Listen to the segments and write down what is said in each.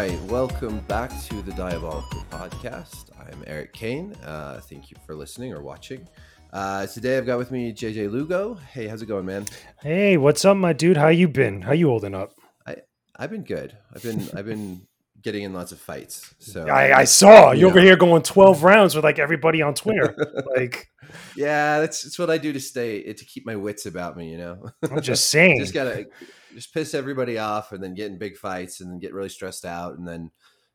right, welcome back to the Diabolical Podcast. I'm Erik Kain. Uh, thank you for listening or watching. Uh, today I've got with me JJ Lugo. Hey, how's it going, man? Hey, what's up, my dude? How you been? How you holding up? I I've been good. I've been I've been getting in lots of fights. So I, I saw you you over know. here going twelve rounds with like everybody on Twitter. like, yeah, that's that's what I do to stay to keep my wits about me. You know, I'm just saying. just gotta just piss everybody off and then get in big fights and then get really stressed out and then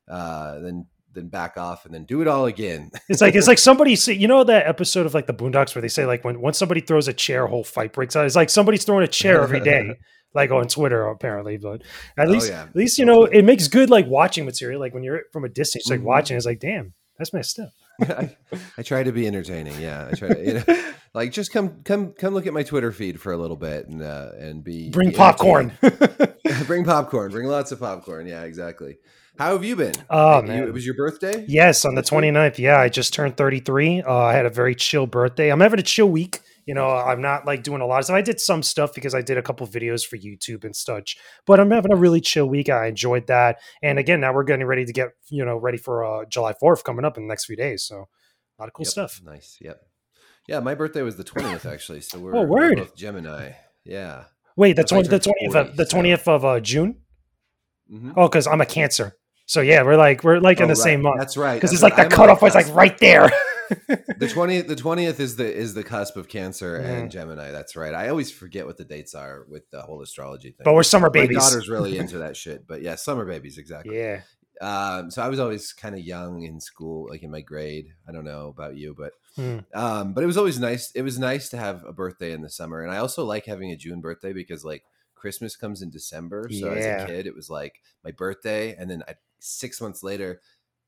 uh, then then back off and then do it all again. It's like it's like somebody say, you know that episode of like the Boondocks where they say like when once somebody throws a chair, a whole fight breaks out. It's like somebody's throwing a chair every day, like on Twitter apparently. But at Oh, least yeah. at least you know it makes good like watching material. Like when you're from a distance, like Mhm. watching, it's like damn, that's messed up. I, I try to be entertaining. Yeah, I try to, you know, like just come come come look at my Twitter feed for a little bit and uh, and be Bring be popcorn. bring popcorn. Bring lots of popcorn. Yeah, exactly. How have you been? Oh, You- man. it was your birthday. Yes, on the 29th. Yeah, I just turned 33. Uh, I had a very chill birthday. I'm having a chill week. You know, I'm not like doing a lot of stuff. I did some stuff because I did a couple videos for YouTube and such, but I'm having a really chill week. I enjoyed that. And again, now we're getting ready to get, you know, ready for uh, July 4th coming up in the next few days. So a lot of cool Yep, stuff. Nice. Yep. Yeah, my birthday was the twentieth actually. So we're, Oh, we're both Gemini. Yeah. Wait, the, That's why I 20, the turned 20th of, 40, the so- 20th of uh, June? Mhm. Oh, because I'm a Cancer. So yeah, we're like, we're like in Oh, the right. same month. That's right. Because it's like that cutoff was like right there. the twentieth. The twentieth is the is the cusp of Cancer Mm. and Gemini. That's right. I always forget what the dates are with the whole astrology thing. but we're summer babies. my daughter's really into that shit. But yeah, summer babies exactly. Yeah. Um, so I was always kind of young in school, like in my grade. I don't know about you, but Hmm. um, but it was always nice. It was nice to have a birthday in the summer, and I also like having a June birthday because like Christmas comes in December. So as a kid, it was like my birthday, and then I, six months later,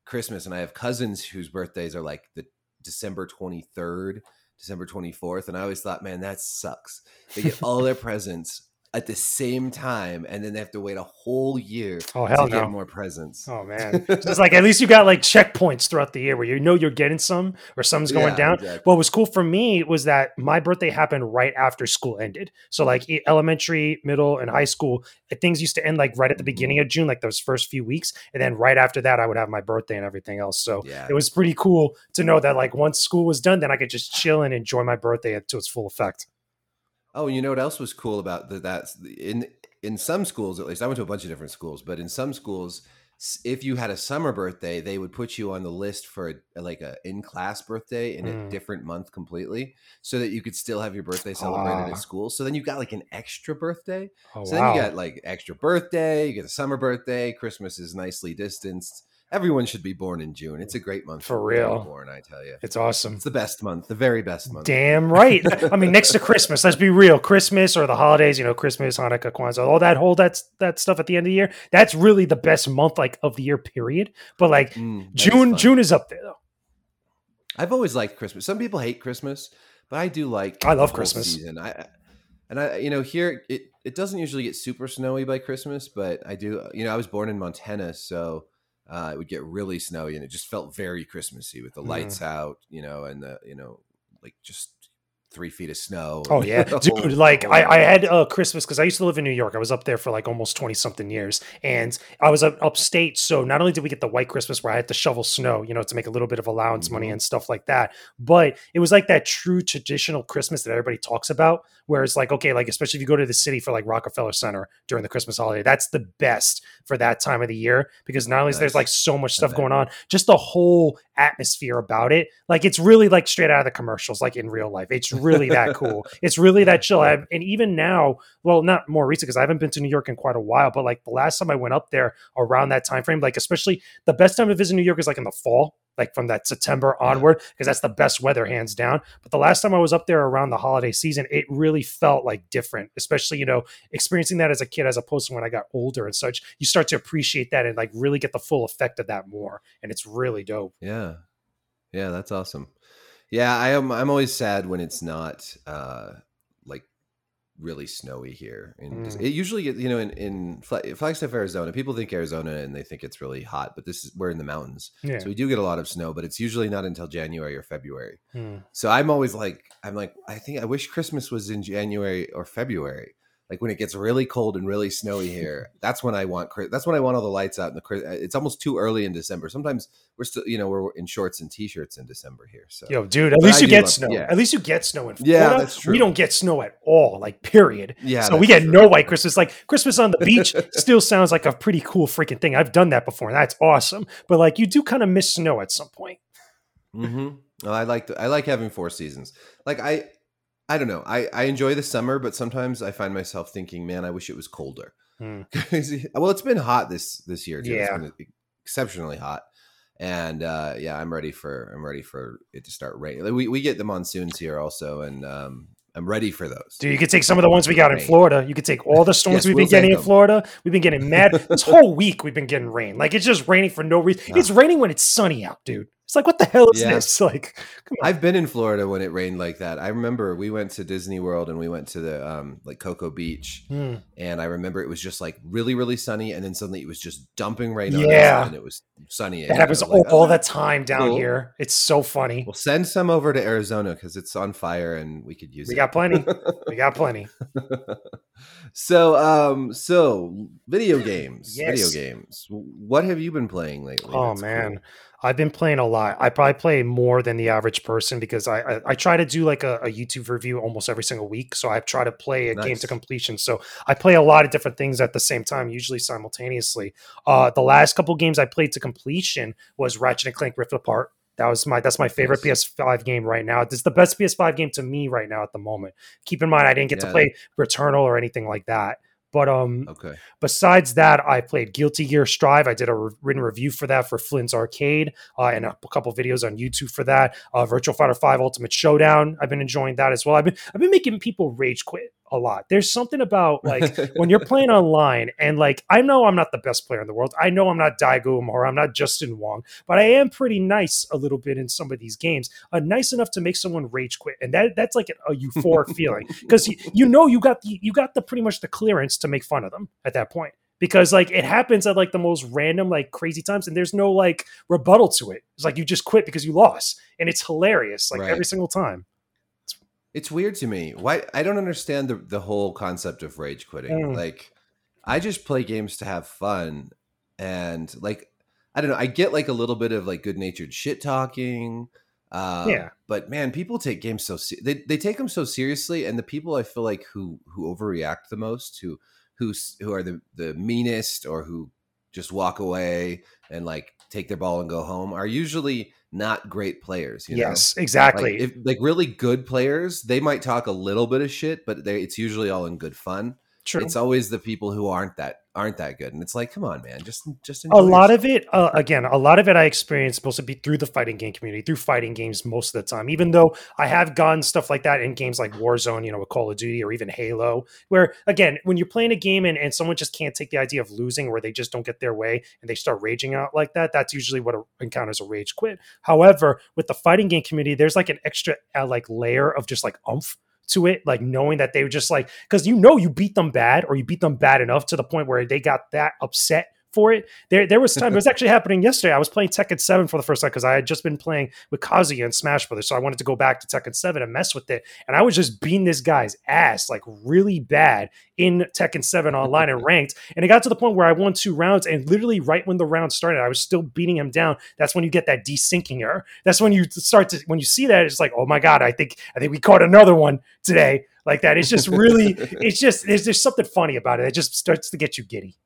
Christmas, and I have cousins whose birthdays are like the December twenty third, December twenty fourth, and I always thought, man, that sucks. They get all their presents at the same time, and then they have to wait a whole year Oh, hell to no. get more presents. Oh man, So it's like at least you got like checkpoints throughout the year where you know you're getting some or something's going Yeah, down. exactly. What was cool for me was that my birthday happened right after school ended. So like elementary, middle, and high school, uh, things used to end like right at the Mhm. beginning of June, like those first few weeks, and then right after that, I would have my birthday and everything else. So Yeah. it was pretty cool to know that like once school was done, then I could just chill and enjoy my birthday to its full effect. Oh, you know what else was cool about the, that? In in some schools, at least, I went to a bunch of different schools, but in some schools, if you had a summer birthday, they would put you on the list for a, like a in class birthday in Mm. a different month completely, so that you could still have your birthday celebrated Ah. at school. So then you got like an extra birthday. Oh so wow! then you got like extra birthday, you get a summer birthday. Christmas is nicely distanced. Everyone should be born in June. It's a great month For real. Born, I tell you, it's awesome. it's the best month, the very best month. Damn right. I mean, next to Christmas, let's be real. Christmas or the holidays, you know, Christmas, Hanukkah, Kwanzaa, all that whole that that stuff at the end of the year. That's really the best month, like of the year, period. But like Mm, June, fun. June is up there though. I've always liked Christmas. Some people hate Christmas, but I do like. I love Christmas. Season. I and I, you know, here it it doesn't usually get super snowy by Christmas, but I do. You know, I was born in Montana, so uh, it would get really snowy, and it just felt very Christmassy with the Mm. lights out, you know, and the you know, like just three feet of snow. Oh yeah, dude. Like I, I had uh, Christmas because I used to live in New York. I was up there for like almost twenty something years, and I was up upstate. So not only did we get the white Christmas where I had to shovel snow, you know, to make a little bit of allowance money Mhm. and stuff like that, but it was like that true traditional Christmas that everybody talks about. Where it's like, okay, like especially if you go to the city for like Rockefeller Center during the Christmas holiday, that's the best for that time of the year because not only is there's like so much stuff going on, just the whole atmosphere about it. Like it's really like straight out of the commercials, like in real life. It's really that cool. It's really that chill. I, and even now, well, not more recent because I haven't been to New York in quite a while, but like the last time I went up there around that time frame, like especially the best time to visit New York is like in the fall, like from that September onward, because that's the best weather hands down. But the last time I was up there around the holiday season, it really felt like different, especially, you know, experiencing that as a kid as opposed to when I got older and such. You start to appreciate that and like really get the full effect of that more. And it's really dope. Yeah, yeah, that's awesome. Yeah, I am. I'm always sad when it's not uh really snowy here, and Mm. it usually you know in in Flagstaff, Arizona. People think Arizona and they think it's really hot, but this is we're in the mountains, Yeah. so we do get a lot of snow, but it's usually not until January or February. Hmm. So I'm always like, I'm like, I think I wish Christmas was in January or February. Like when it gets really cold and really snowy here, that's when I want that's when I want all the lights out. And the it's almost too early in December. Sometimes we're still, you know, we're in shorts and t-shirts in December here. So Yo, dude, at But least I you get love- snow. yeah. At least you get snow in Florida. Yeah, that's true. We don't get snow at all, like period. yeah, so we get true. no white Christmas. Like Christmas on the beach still sounds like a pretty cool freaking thing. I've done that before, and that's awesome. But like, you do kind of miss snow at some point. Mm-hmm. Well, I like the, I like having four seasons. Like I, I don't know. I I enjoy the summer, but sometimes I find myself thinking, man, I wish it was colder. Hmm. well, it's been hot this this year. Too. Yeah. It's been exceptionally hot, and uh, yeah, I'm ready for I'm ready for it to start raining. We we get the monsoons here also, and um, I'm ready for those. Dude, you could take some of the ones we got in Florida. You could take all the storms Yes, we've we'll been getting in. Florida. We've been getting mad. this whole week we've been getting rain. Like it's just raining for no reason. It's raining when it's sunny out, dude. It's like what the hell is Yeah. this? Like. I've been in Florida when it rained like that. I remember we went to Disney World and we went to the um, like Cocoa Beach, Hmm. and I remember it was just like really really sunny, and then suddenly it was just dumping rain. Yeah. on us, and it was sunny. That happens I was like, all "Oh, the time down cool. here. It's so funny. We'll send some over to Arizona because it's on fire and we could use We it. We got plenty. We got plenty. so, um, so video games, video games. What have you been playing lately? Oh That's man, cool. I've been playing a lot. I probably play more than the average person because I I, I try to do like a, a YouTube review almost every single week. So I try to play a game to completion. So I play a lot of different things at the same time, usually simultaneously. Uh, the last couple games I played to completion was Ratchet and Clank Rift Apart. That was my that's my favorite Nice. PS5 game right now. It's the best PS5 game to me right now at the moment. Keep in mind I didn't get to play Returnal or anything like that. But um, Okay. Besides that, I played Guilty Gear Strive. I did a re- written review for that for Flint's Arcade uh, and a, couple videos on YouTube for that. Uh, Virtua Fighter 5 Ultimate Showdown. I've been enjoying that as well. I've been I've been making people rage quit a lot. There's something about like when you're playing online and like I know I'm not the best player in the world. I know I'm not Daigo or I'm not Justin Wong, but I am pretty nice a little bit in some of these games. Uh, nice enough to make someone rage quit, and that that's like a, a euphoric feeling because you, you know you got the you got the pretty much the clearance to make fun of them at that point because like it happens at like the most random like crazy times and there's no like rebuttal to it it's like you just quit because you lost and it's hilarious like Right. every single time It's weird to me. Why I don't understand the the whole concept of rage quitting. Mm. Like I just play games to have fun and like I don't know, I get like a little bit of like good-natured shit talking. Um, Yeah. but man, people take games so se- they they take them so seriously and the people I feel like who who overreact the most, who who who are the the meanest or who just walk away and like take their ball and go home are usually not great players, you know? yes exactly Like, if, like really good players, they might talk a little bit of shit, but they, it's usually all in good fun. True It's always the people who aren't that aren't that good, and it's like, come on, man, just just a lot yourself. of it uh, again a lot of it i experienced mostly be through the fighting game community through fighting games most of the time even though i have gotten stuff like that in games like warzone you know with call of duty or even halo where again when you're playing a game and, and someone just can't take the idea of losing or they just don't get their way and they start raging out like that that's usually what encounters a rage quit however with the fighting game community there's like an extra uh, like layer of just like umph to it, like knowing that they were just like, because you know you beat them bad or you beat them bad enough to the point where they got that upset for it. There, there was time. It was actually happening yesterday. I was playing Tekken Seven for the first time because I had just been playing with Kazuya and Smash Brothers, so I wanted to go back to Tekken Seven and mess with it. And I was just beating this guy's ass like really bad in Tekken Seven online and ranked. And it got to the point where I won two rounds, and literally right when the round started, I was still beating him down. That's when you get that desyncing error. That's when you start to when you see that, it's like, oh my god, I think I think we caught another one today. Like that. It's just really, it's just there's there's something funny about it. It just starts to get you giddy.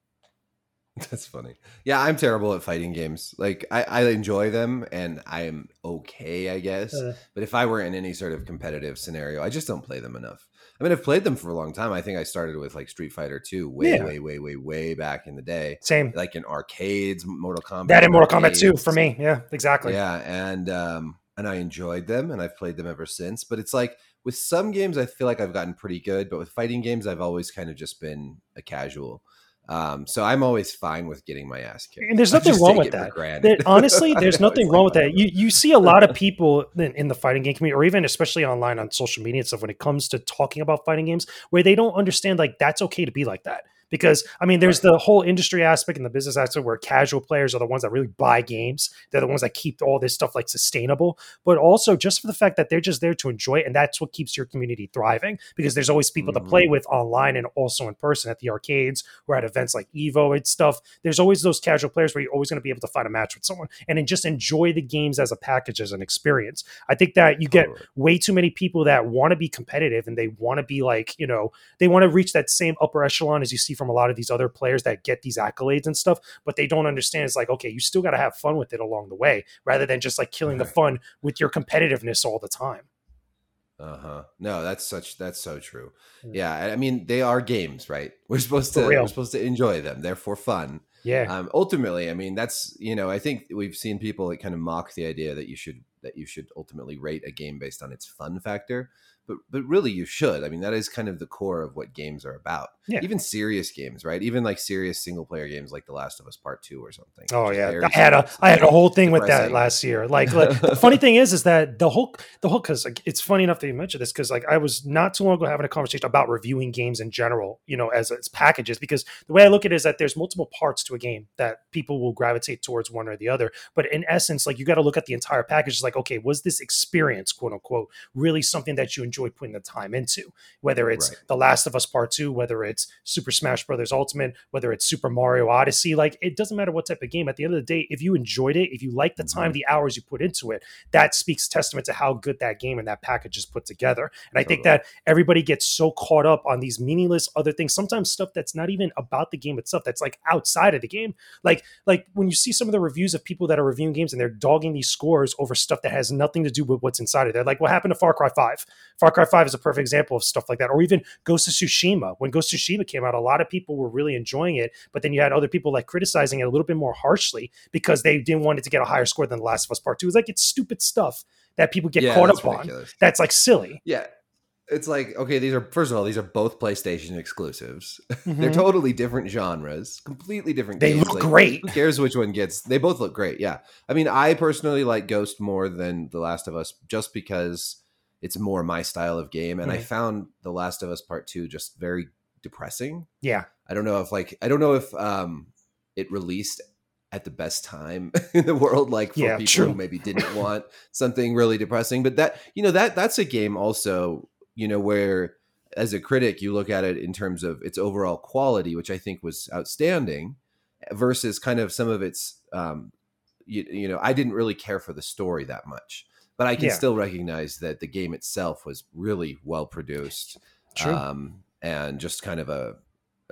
That's funny. Yeah, I'm terrible at fighting games. Like I, I enjoy them and I am okay, I guess. Uh, but if I were in any sort of competitive scenario, I just don't play them enough. I mean, I've played them for a long time. I think I started with like Street Fighter 2 way, Yeah. way, way, way, way back in the day. same. Like in arcades, Mortal Kombat. That in Mortal Kombat 2 for me. Yeah, exactly. Yeah, and um, and I enjoyed them, and I've played them ever since. But it's like with some games, I feel like I've gotten pretty good, but with fighting games, I've always kind of just been a casual. Um, so I'm always fine with getting my ass kicked. And there's nothing wrong with it that. There- honestly, there's nothing wrong with that. You you see a lot of people in, in the fighting game community, or even especially online on social media and stuff, when it comes to talking about fighting games, where they don't understand like that's okay to be like that because I mean, there's the whole industry aspect and the business aspect where casual players are the ones that really buy games. They're the ones that keep all this stuff like sustainable, but also just for the fact that they're just there to enjoy it, and that's what keeps your community thriving because there's always people mm-hmm. to play with online and also in person at the arcades or at events like Evo and stuff. There's always those casual players where you're always going to be able to find a match with someone and then just enjoy the games as a package as an experience. I think that you get way too many people that want to be competitive and they want to be like, you know, they want to reach that same upper echelon as you see from a lot of these other players that get these accolades and stuff, but they don't understand it's like, okay, you still got to have fun with it along the way rather than just like killing the fun with your competitiveness all the time. Uh huh. No, that's such that's so true. Yeah, I mean they are games, right? We're supposed to we're supposed to enjoy them. They're for fun. Yeah. Um, ultimately, I mean that's you know I think we've seen people that kind of mock the idea that you should that you should ultimately rate a game based on its fun factor but but really you should. I mean, that is kind of the core of what games are about. Yeah. Even serious games, right? Even like serious single player games like The Last of Us Part Two or something. Oh yeah, I had a I had a whole thing with that last year. Like, like the funny thing is, is that the whole the whole because like, it's funny enough that you mentioned this because like I was not too long ago having a conversation about reviewing games in general, you know, as as packages. Because the way I look at it is that there's multiple parts to a game that people will gravitate towards one or the other. But in essence, like you got to look at the entire package. It's like, okay, was this experience, quote unquote, really something that you enjoyed putting the time time into, whether it's right. The Last of Us Part 2, whether it's Super Smash Brothers Ultimate, whether it's Super Mario Odyssey. Like, it doesn't matter what type of game. At the end of the day, if you enjoyed it, if you like the time, mm-hmm. the hours you put into it, that speaks testament to how good that game and that package is put together. And I think that everybody gets so caught up on these meaningless other things, sometimes stuff that's not even about the game itself, that's like outside of the game. Like, like when you see some of the reviews of people that are reviewing games and they're dogging these scores over stuff that has nothing to do with what's inside of there. Like what happened to Far Cry 5? Far Cry 5 is a perfect example of stuff like that, or even Ghost of Tsushima. When Ghost of Tsushima came out, a lot of people were really enjoying it, but then you had other people like criticizing it a little bit more harshly because they didn't want it to get a higher score than The Last of Us Part Two. It's like it's stupid stuff that people get yeah, caught up ridiculous. on. That's like silly. Yeah, it's like okay these are first of all these are both playstation exclusives mm-hmm. they're totally different genres completely different they games. look like, great who cares which one gets they both look great yeah i mean i personally like ghost more than the last of us just because it's more my style of game. And mm-hmm. I found The Last of Us Part Two just very depressing. Yeah. I don't know if like I don't know if um it released at the best time in the world, like for yeah, people true. who maybe didn't want something really depressing. But that you know that that's a game also, you know, where as a critic you look at it in terms of its overall quality, which I think was outstanding, versus kind of some of its um you, you know, I didn't really care for the story that much but I can yeah. still recognize that the game itself was really well produced. True. Um, and just kind of a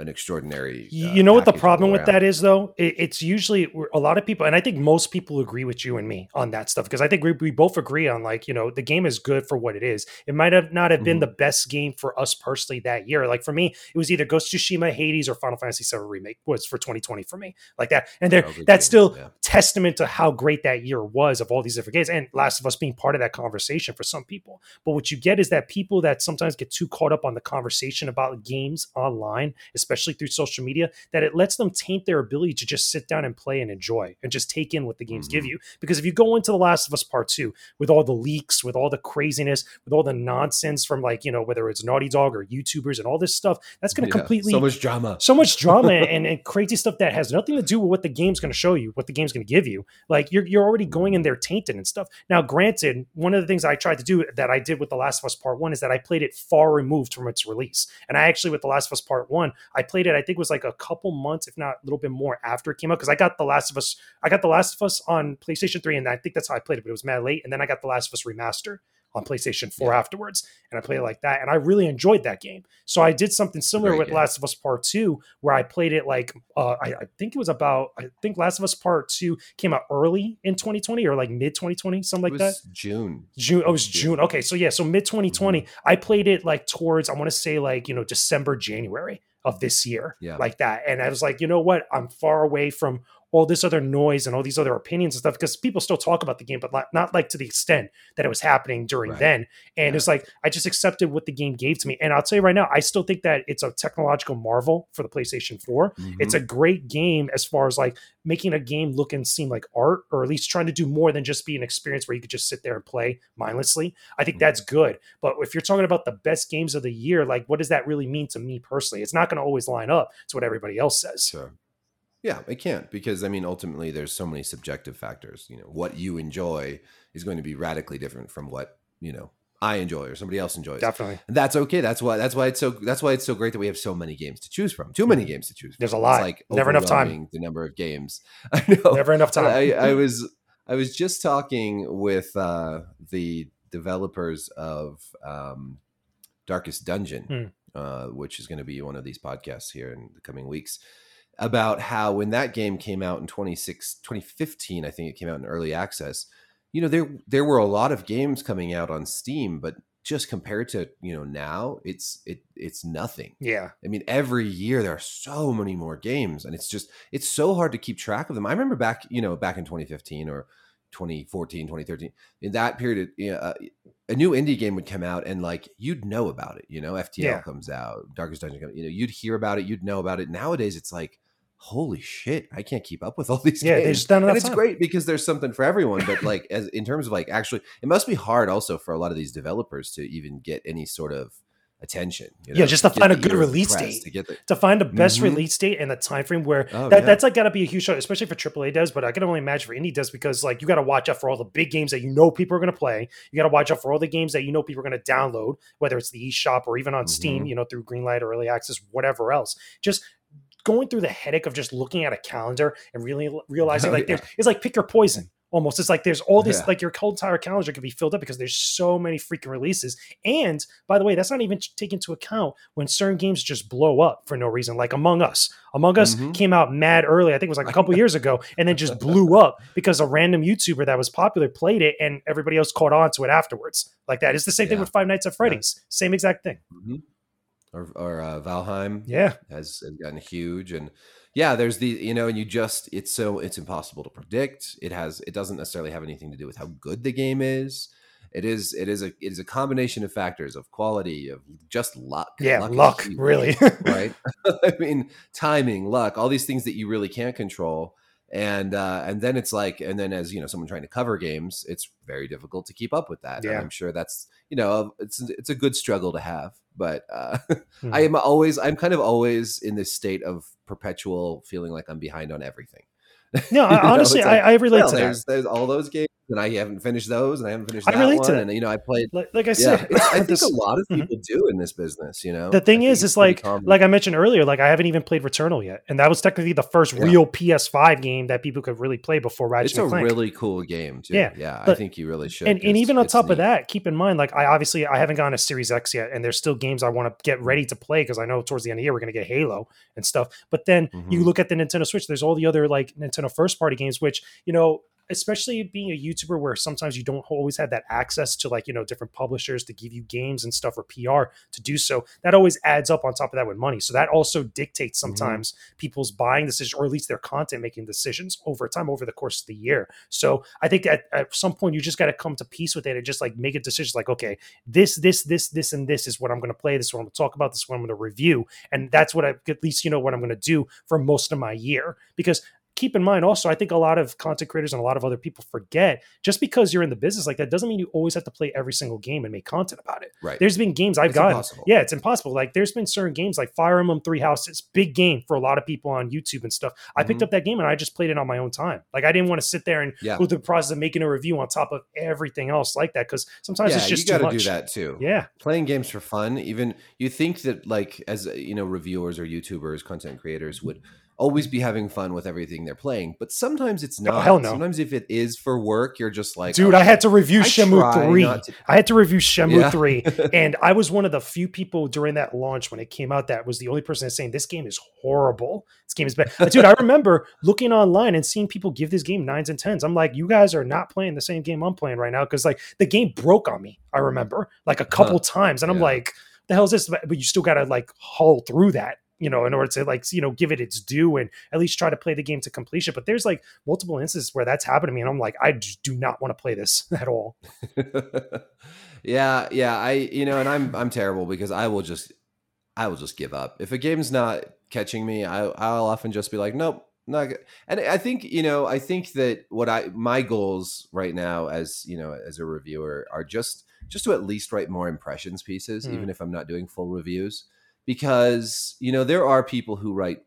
an extraordinary. Uh, you know what the problem with that is, though? It, it's usually a lot of people, and I think most people agree with you and me on that stuff because I think we, we both agree on like you know the game is good for what it is. It might have not have been mm-hmm. the best game for us personally that year. Like for me, it was either Ghost of Tsushima, Hades, or Final Fantasy VII Remake was for 2020 for me, like that. And there, that's game, still yeah. testament to how great that year was of all these different games, and Last of Us being part of that conversation for some people. But what you get is that people that sometimes get too caught up on the conversation about games online, especially especially through social media, that it lets them taint their ability to just sit down and play and enjoy and just take in what the games mm-hmm. give you. Because if you go into The Last of Us Part 2 with all the leaks, with all the craziness, with all the nonsense from like, you know, whether it's Naughty Dog or YouTubers and all this stuff, that's going to yeah, completely. So much drama. So much drama and, and crazy stuff that has nothing to do with what the game's going to show you, what the game's going to give you. Like you're, you're already going in there tainted and stuff. Now, granted, one of the things I tried to do that I did with The Last of Us Part 1 is that I played it far removed from its release. And I actually, with The Last of Us Part 1, I played it, I think it was like a couple months, if not a little bit more after it came out. Because I got The Last of Us, I got The Last of Us on PlayStation 3, and I think that's how I played it, but it was mad late. And then I got The Last of Us Remaster on PlayStation 4 yeah. afterwards. And I played it like that. And I really enjoyed that game. So I did something similar Very with. Last of Us Part 2, where I played it like, uh, I, I, think it was about, I think Last of Us Part 2 came out early in 2020 or like mid 2020, something like that. June. June. Oh, it was June. Okay. So yeah. So mid 2020, mm-hmm. I played it like towards, I want to say like, you know, December, January of this year yeah. like that and i was like you know what i'm far away from all this other noise and all these other opinions and stuff because people still talk about the game, but not like to the extent that it was happening during Right. then. And Yeah. it's like I just accepted what the game gave to me. And I'll tell you right now, I still think that it's a technological marvel for the PlayStation 4. It's a great game as far as like making a game look and seem like art, or at least trying to do more than just be an experience where you could just sit there and play mindlessly. I think Mhm. that's good. But if you're talking about the best games of the year, like what does that really mean to me personally? It's not going to always line up to what everybody else says. Sure. Yeah, it can't because I mean, ultimately, there's so many subjective factors. You know, what you enjoy is going to be radically different from what you know I enjoy or somebody else enjoys. Definitely. And that's okay. That's why. That's why it's so. That's why it's so great that we have so many games to choose from. Too many games to choose. From. Mm-hmm. There's a It's lot. like Never enough time. The number of games. I know. Never enough time. I, I was I was just talking with uh, the developers of um, Darkest Dungeon, uh, which is going to be one of these podcasts here in the coming weeks, about how when that game came out in 26, 2015, I think it came out in early access. You know, there there were a lot of games coming out on Steam, but just compared to you know now, it's it it's nothing. yeah. I mean, every year there are so many more games, and it's just it's so hard to keep track of them. I remember back, you know, back in 2015 or 2014, 2013, in that period, you know, uh, a new indie game would come out, and like you'd know about it. You know, FTL Yeah. comes out, Darkest Dungeon comes, you know, you'd hear about it, you'd know about it. Nowadays, it's like. Holy shit! I can't keep up with all these Yeah, games. enough and it's time. great because there's something for everyone. But like, as in terms of like, actually, it must be hard also for a lot of these developers to even get any sort of attention. you Yeah, just to get find a good ear of the release date. To get the, to find the best Mhm. release date and the time frame where Oh, that, yeah. that's like got to be a huge show, especially for AAA does. But I can only imagine for indie does because like you got to watch out for all the big games that you know people are going to play. You got to watch out for all the games that you know people are going to download, whether it's the eShop or even on Steam, Mhm. you know, through Greenlight or Early Access, whatever else. Just going through the headache of just looking at a calendar and really realizing Oh, like yeah. there's it's like pick your poison. Almost, it's like there's all this Yeah. like your whole entire calendar could be filled up because there's so many freaking releases. And by the way, that's not even taken into account when certain games just blow up for no reason, like Among Us. Among Us Mhm. came out mad early. I think it was like a couple years ago, and then just blew up because a random YouTuber that was popular played it, and everybody else caught on to it afterwards. Like that. It's the same thing with Five Nights at Freddy's. Same exact thing. Mhm. Or, or uh, Valheim Yeah. has, has gotten huge, and yeah, there's the you know, and you just it's so it's impossible to predict. It has it doesn't necessarily have anything to do with how good the game is. It is it is a it is a combination of factors of quality of just luck. Yeah. is Luck, huge. really. right? I mean, timing, luck, all these things that you really can't control. And uh, and then it's like, and then as you know, someone trying to cover games, it's very difficult to keep up with that. And Yeah. I'm sure that's you know, it's it's a good struggle to have. But uh, Mhm. I am always, I'm kind of always in this state of perpetual feeling like I'm behind on everything. no, I, You know, honestly, like, I, I relate well, to that. there's there's all those games, and I haven't finished those, and I haven't finished I that relate one, to that. and you know, I played. Like, like I said, I think this- a lot of Mhm. people do in this business. You know, the thing I is, it's like common. like I mentioned earlier, like I haven't even played Returnal yet, and that was technically the first Yeah. real PS5 game that people could really play before Ratchet it's a Clank. really cool game too. Yeah, yeah, I think you really should. and, and even on top of that, keep in mind, like I obviously I haven't gone to Series X yet, and there's still games I want to get ready to play because I know towards the end of the year we're gonna get Halo and stuff. But then you Mhm. look at the Nintendo Switch, there's all the other like Nintendo first party games, which you know, especially being a YouTuber where sometimes you don't always have that access to like you know different publishers to give you games and stuff or PR to do so. That always adds up on top of that with money. So that also dictates Mm-hmm. sometimes people's buying decisions or at least their content making decisions over time over the course of the year. So I think at, at some point you just got to come to peace with it and just like make a decision like, okay, this, this, this, this, and this is what I'm going to play. This is what I'm going to talk about. This is what I'm going to review. And that's what I, at least, you know, what I'm going to do for most of my year. Because keep in mind also, I think a lot of content creators and a lot of other people forget just because you're in the business like that doesn't mean you always have to play every single game and make content about it. right? There's been games I've It's gotten. impossible. Yeah, it's impossible. Like there's been certain games like Fire Emblem Three Houses, big game for a lot of people on YouTube and stuff. I picked Mhm. up that game and I just played it on my own time. Like I didn't want to sit there and Yeah. go through the process of making a review on top of everything else like that because sometimes yeah, it's just you got to do that too. Yeah, playing games for fun even you think that like as you know reviewers or youtubers content creators would always be having fun with everything they're playing but sometimes it's oh, not Oh, hell no. sometimes if it is for work you're just like dude, I had to review I Shenmue Three. to- I had to review Shenmue Yeah. 3. And I was one of the few people during that launch when it came out that was the only person that's saying this game is horrible. This game is bad. Dude, I remember looking online and seeing people give this game nines and tens. I'm like, you guys are not playing the same game I'm playing right now. Cause like the game broke on me. I remember like a uh-huh. couple times. And I'm Yeah. like, the hell is this? But but you still gotta like haul through that. You know, in order to like, you know, give it its due and at least try to play the game to completion. But there's like multiple instances where that's happened to me, and I'm like, I just do not want to play this at all. yeah, yeah, I you know, and I'm I'm terrible because I will just I will just give up if a game's not catching me. I I'll often just be like, nope, not good. And I think you know, I think that what I my goals right now as you know as a reviewer are just just to at least write more impressions pieces, mm. even if I'm not doing full reviews, because you know there are people who write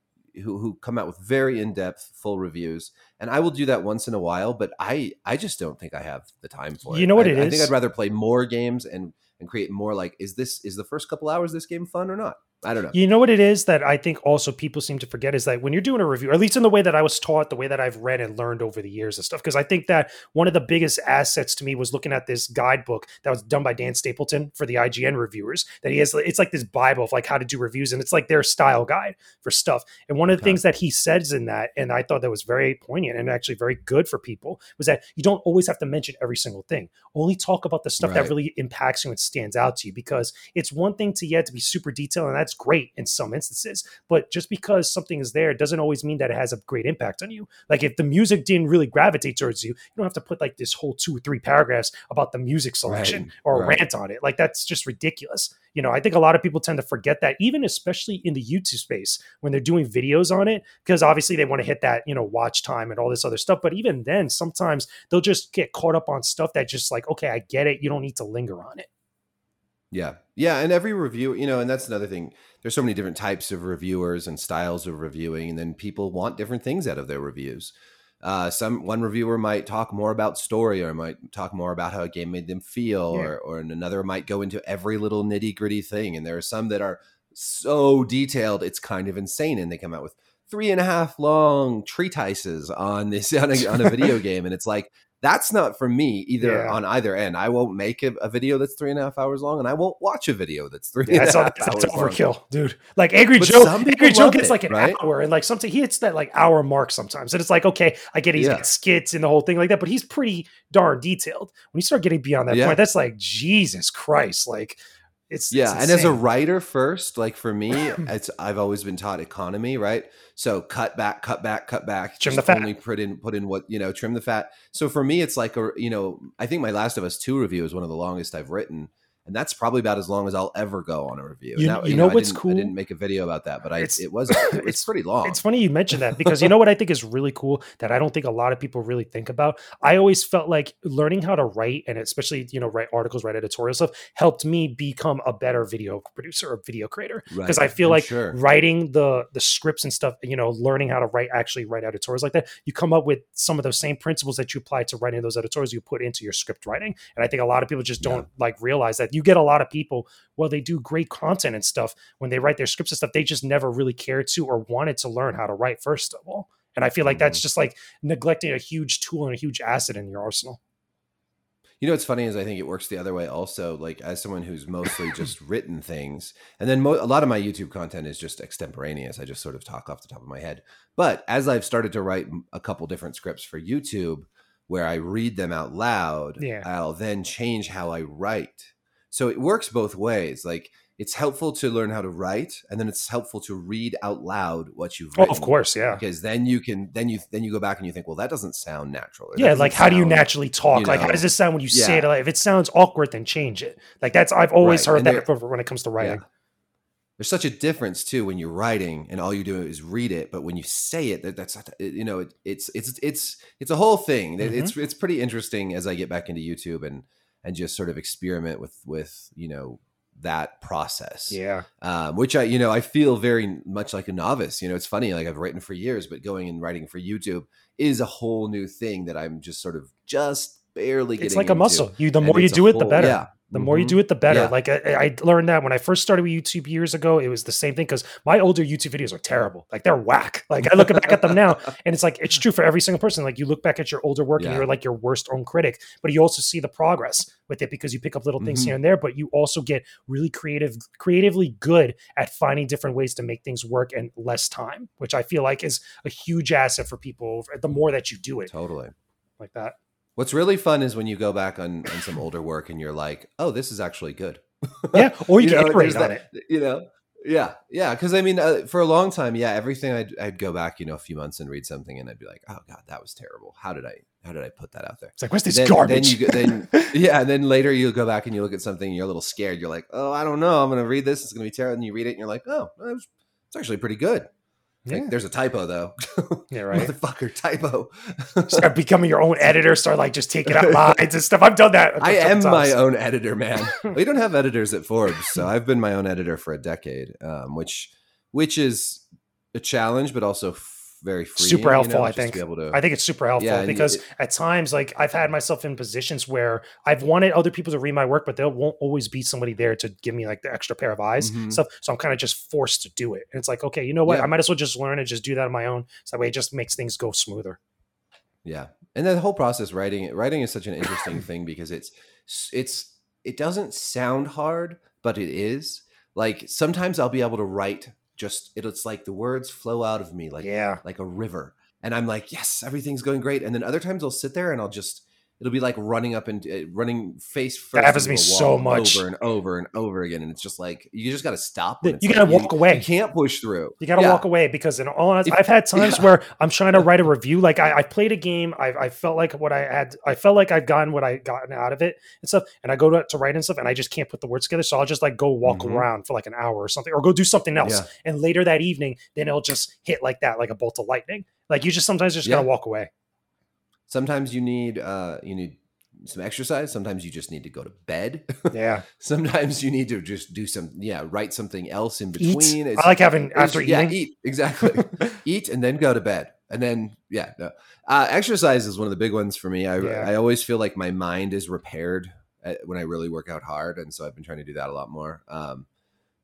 who who come out with very in depth full reviews, and I will do that once in a while. But I I just don't think I have the time for it. You know what I, it is? I think I'd rather play more games and and create more like is this is the first couple hours this game fun or not? I don't know. You know what it is that I think also people seem to forget is that when you're doing a review, or at least in the way that I was taught, the way that I've read and learned over the years and stuff, because I think that one of the biggest assets to me was looking at this guidebook that was done by Dan Stapleton for the IGN reviewers. That he has, it's like this Bible of like how to do reviews, and it's like their style guide for stuff. And one of the okay. things that he says in that, and I thought that was very poignant and actually very good for people, was that you don't always have to mention every single thing. Only talk about the stuff right. that really impacts you and stands out to you, because it's one thing to yet to be super detailed, and that's great in some instances. But just because something is there doesn't always mean that it has a great impact on you. Like if the music didn't really gravitate towards you, you don't have to put like this whole two or three paragraphs about the music selection right, or right. rant on it. Like that's just ridiculous. You know, I think a lot of people tend to forget that, even especially in the YouTube space when they're doing videos on it, because obviously they want to hit that, you know, watch time and all this other stuff. But even then, sometimes they'll just get caught up on stuff that just like, okay, I get it. You don't need to linger on it. Yeah. Yeah. And every review, you know, and that's another thing. There's so many different types of reviewers and styles of reviewing, and then people want different things out of their reviews. Uh, some one reviewer might talk more about story or might talk more about how a game made them feel, yeah. or, or another might go into every little nitty gritty thing. And there are some that are so detailed, it's kind of insane. And they come out with three and a half long treatises on this on a, on a video game. And it's like, that's not for me either yeah. on either end. I won't make a, a, video that's three and a half hours long, and I won't watch a video that's three yeah, and a half that's, that's overkill, long. dude. Like Angry but Joe, Angry Joe gets it, like an right? hour, and like something he hits that like hour mark sometimes, and it's like okay, I get he's yeah. got skits and the whole thing like that, but he's pretty darn detailed. When you start getting beyond that point, that's like Jesus Christ, like it's yeah. It's and as a writer, first, like for me, it's I've always been taught economy, right? So cut back, cut back, cut back. Trim the fat. Only put in, put in what you know, trim the fat. So for me, it's like a you know, I think my Last of Us two review is one of the longest I've written and that's probably about as long as I'll ever go on a review. You, you, you know, know, what's I cool? I didn't make a video about that, but I it's, it was it it's pretty long. It's funny you mentioned that because you know what I think is really cool that I don't think a lot of people really think about. I always felt like learning how to write and especially you know write articles, write editorial stuff helped me become a better video producer or video creator because right. I feel I'm like sure. writing the the scripts and stuff, you know, learning how to write actually write editorials like that, you come up with some of those same principles that you apply to writing those editorials you put into your script writing. And I think a lot of people just don't yeah. like realize that you get a lot of people well, they do great content and stuff when they write their scripts and stuff, they just never really cared to or wanted to learn how to write first of all. And I feel like that's mm-hmm. just like neglecting a huge tool and a huge asset in your arsenal. You know what's funny is I think it works the other way also. Like as someone who's mostly just written things, and then mo- a lot of my YouTube content is just extemporaneous. I just sort of talk off the top of my head. But as I've started to write a couple different scripts for YouTube, where I read them out loud, yeah. I'll then change how I write so it works both ways. Like it's helpful to learn how to write, and then it's helpful to read out loud what you've written. Oh, of course, yeah. Because then you can then you then you go back and you think, well, that doesn't sound natural. Yeah, like how do you naturally talk? You know, like how does this sound when you yeah. say it? Like, if it sounds awkward, then change it. Like that's I've always right. heard and that when it comes to writing. Yeah. There's such a difference too when you're writing and all you do is read it, but when you say it, that, that's you know it, it's it's it's it's a whole thing. Mm-hmm. It's it's pretty interesting as I get back into YouTube and and just sort of experiment with with you know that process. Yeah. Um, which I, you know, I feel very much like a novice. You know, it's funny, like I've written for years, but going and writing for YouTube is a whole new thing that I'm just sort of just barely getting. It's like into. a muscle. You, the more you do it, the better. Yeah. The more you do it, the better. Yeah. Like I, I, learned that when I first started with YouTube years ago, it was the same thing because my older YouTube videos are terrible. Like they're whack. Like I look back at them now, and it's like it's true for every single person. Like you look back at your older work, yeah. and you're like your worst own critic, but you also see the progress with it because you pick up little things mm-hmm. here and there. But you also get really creative, creatively good at finding different ways to make things work in less time, which I feel like is a huge asset for people. The more that you do it, totally like that. What's really fun is when you go back on, on some older work and you're like, oh, this is actually good. Yeah, or you, you know, iterate on that, it. You know, Yeah, yeah. Because I mean, uh, for a long time, yeah, everything I'd, I'd go back, you know, a few months and read something, and I'd be like, "Oh God, that was terrible. How did I, how did I put that out there?" It's like, what's this then, garbage? Then you then yeah, and then later you go back and you look at something, and you're a little scared. You're like, "Oh, I don't know. I'm going to read this. It's going to be terrible." And you read it, and you're like, "Oh, it was, it's actually pretty good." Yeah. Like, there's a typo though. yeah, right. Motherfucker, typo. Start becoming your own editor. Start like just taking out lines and stuff. I've done that. I am my own editor, man. we don't have editors at Forbes, so I've been my own editor for a decade, um, which which is a challenge, but also very freeing, Super you helpful, know, I think. be able to. I think it's super helpful Yeah, because it- at times, like I've had myself in positions where I've wanted other people to read my work, but there won't always be somebody there to give me like the extra pair of eyes Mhm. stuff. So I'm kind of just forced to do it, and it's like, okay, you know what? Yeah. I might as well just learn and just do that on my own. So that way, it just makes things go smoother. Yeah, and the whole process writing writing is such an interesting thing because it's it's it doesn't sound hard, but it is. Like sometimes I'll be able to write just it's like the words flow out of me like yeah, like a river, and I'm like, yes, everything's going great. And then other times I'll sit there and I'll just it'll be like running up and uh, running face first. That happens to me so much. over and over and over again, and it's just like you just got to stop. when you gotta like walk away. You can't push through. You got to Yeah. walk away because, in all honesty, I've had times yeah. where I'm trying to write a review. Like I, I played a game, I, I felt like what I had, I felt like I've gotten what I gotten out of it and stuff. And I go to, to write and stuff, and I just can't put the words together. So I'll just like go walk Mhm. around for like an hour or something, or go do something else. Yeah. And later that evening, then it'll just hit like that, like a bolt of lightning. Like you just sometimes just gotta walk away. Sometimes you need uh you need some exercise. Sometimes you just need to go to bed. Yeah, Sometimes you need to just do some, yeah, write something else in between. It's- I like having after yeah, eating. eat exactly. eat and then go to bed, and then yeah, no. Uh, exercise is one of the big ones for me. I Yeah. I always feel like my mind is repaired uh, when I really work out hard, and so I've been trying to do that a lot more. Um,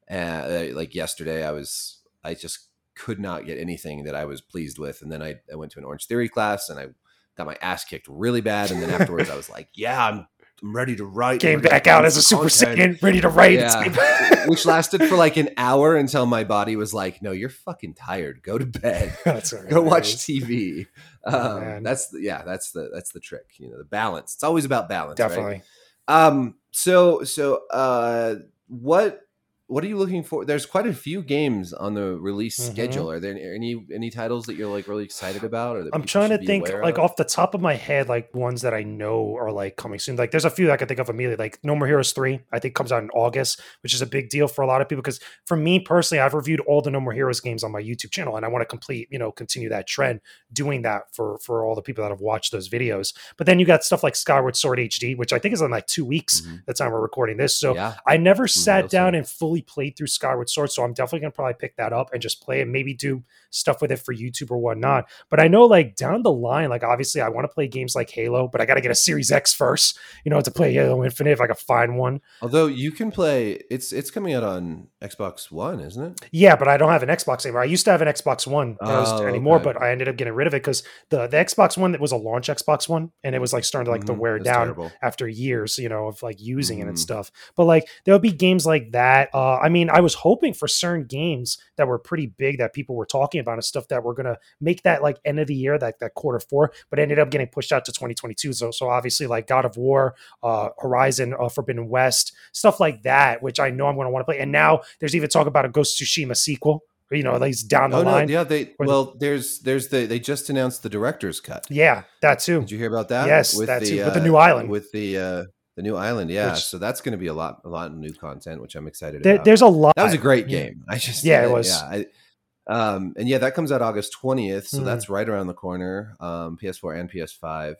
and uh, like yesterday, I was I just could not get anything that I was pleased with, and then I, I went to an Orange Theory class, and I got my ass kicked really bad, and then afterwards I was like, yeah, I'm I'm ready to write. Came back out as a Super content." Saiyan, ready to write. Yeah. which lasted for like an hour until my body was like, "No, you're fucking tired. Go to bed. That's Go watch. TV." Oh, Um, that's the, yeah, that's the that's the trick. You know, the balance. It's always about balance. right? Definitely. Um. So so uh, what what are you looking for? There's quite a few games on the release Mhm. schedule. Are there any any titles that you're like really excited about? Or I'm trying to think like of? off the top of my head, like ones that I know are like coming soon. Like there's a few that I can think of immediately. Like No More Heroes 3, I think comes out in August, which is a big deal for a lot of people. Because for me personally, I've reviewed all the No More Heroes games on my YouTube channel and I want to complete, you know, continue that trend, doing that for for all the people that have watched those videos. But then you got stuff like Skyward Sword HD, which I think is in like two weeks Mhm. the time we're recording this. So yeah, I never real sat down and fully played through Skyward Sword, so I'm definitely gonna probably pick that up and just play it, maybe do stuff with it for YouTube or whatnot. But I know like down the line, like obviously I want to play games like Halo, but I gotta get a Series X first, you know, to play Halo Infinite if I can find one. although you can play, it's it's coming out on Xbox One, isn't it? Yeah, but I don't have an Xbox anymore. I used to have an Xbox One was- Oh, anymore, okay. but I ended up getting rid of it because the, the Xbox One that was a launch Xbox One and it was like starting to like to Mhm, wear that's down terrible. after years, you know, of like using it and Mhm. stuff. But like there'll be games like that. Uh, I mean, I was hoping for certain games that were pretty big that people were talking about and stuff that were gonna make that like end of the year, that that quarter four, but ended up getting pushed out to 2022. So so obviously like God of War, uh, Horizon, uh, Forbidden West, stuff like that, which I know I'm gonna want to play. And now there's even talk about a Ghost of Tsushima sequel. You know, at least down the Oh no, line. yeah, they well, there's there's the they just announced the director's cut. Yeah, that too. Did you hear about that? Yes, with that too, with the new island. With the uh the new island, yeah. Which- so that's going to be a lot a lot of new content, which I'm excited There, about. there's a lot. that was a great game. I just Yeah, it was. Yeah, I, um, and yeah, that comes out August 20th, so Mhm. that's right around the corner. Um, PS4 and PS5.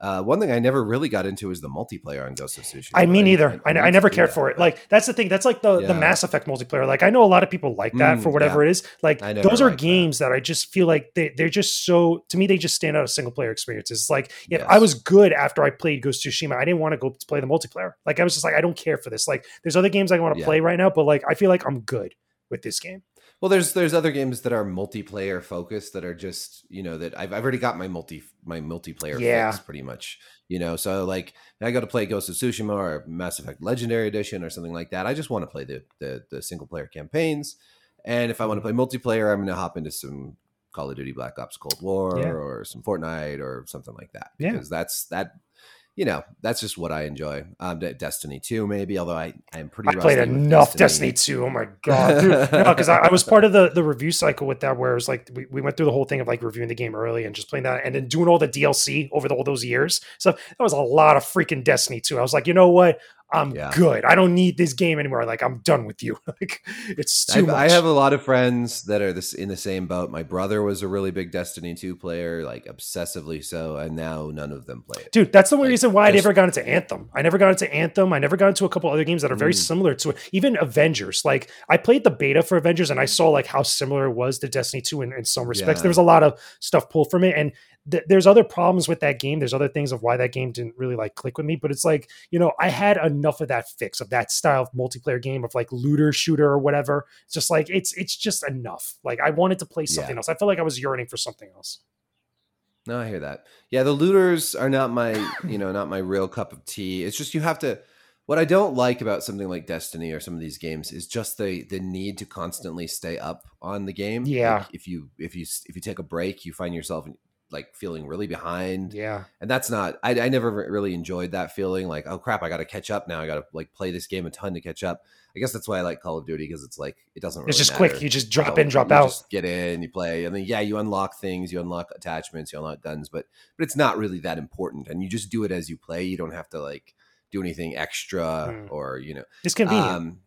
Uh, one thing I never really got into is the multiplayer on Ghost of Tsushima. I mean, either I, need I to never cared for it. Like that's the thing. That's like the the Mass Effect multiplayer. Like I know a lot of people like that Mm, for whatever it is. Like those are liked that. games that. I just feel like they they're just so to me they just stand out as single player experiences. Like if I was good after I played Ghost of Tsushima, I didn't want to go to play the multiplayer. Like I was just like I don't care for this. Like there's other games I want to Yeah. play right now, but like I feel like I'm good with this game. Well, there's there's other games that are multiplayer focused that are just you know that I've, I've already got my multi my multiplayer Yeah. fix pretty much you know so like I go to play Ghost of Tsushima or Mass Effect Legendary Edition or something like that. I just want to play the the, the single player campaigns, and if I want to mm-hmm. play multiplayer, I'm going to hop into some Call of Duty Black Ops Cold War Yeah. or some Fortnite or something like that Yeah. because that's that you know, that's just what I enjoy. Um, Destiny 2, maybe, although I, I'm pretty I played enough Destiny. Destiny 2. Oh my God. Because no, I, I, was part of the, the review cycle with that, where it was like we, we went through the whole thing of like reviewing the game early and just playing that and then doing all the DLC over the, all those years. So that was a lot of freaking Destiny 2. I was like, you know what? I'm yeah. good. I don't need this game anymore. Like I'm done with you. like it's too I, much. I have a lot of friends that are this in the same boat. My brother was a really big Destiny 2 player, like obsessively so, and now none of them play it. Dude, that's the only like, reason why just, I never got into Anthem. I never got into Anthem. I never got into a couple other games that are very mm. similar to it. Even Avengers. Like I played the beta for Avengers and I saw like how similar it was to Destiny 2 in, in some respects. Yeah. There was a lot of stuff pulled from it. And th- there's other problems with that game. There's other things of why that game didn't really like click with me. But it's like, you know, I had enough of that fix of that style of multiplayer game of like looter shooter or whatever. It's just like it's it's just enough. Like I wanted to play something yeah. else. I felt like I was yearning for something else. No, I hear that. Yeah, the looters are not my, you know, not my real cup of tea. It's just you have to what I don't like about something like Destiny or some of these games is just the the need to constantly stay up on the game. Yeah. Like if you if you if you take a break, you find yourself like feeling really behind. Yeah. And that's not I, I never really enjoyed that feeling like, oh crap, I gotta catch up now. I gotta like play this game a ton to catch up. I guess that's why I like Call of Duty because it's like it doesn't really It's just matter. quick. You just drop in, drop out. get in, you play, and then yeah, you unlock things, you unlock attachments, you unlock guns, but but it's not really that important. And you just do it as you play. You don't have to like do anything extra mm. or you know it's convenient. Um,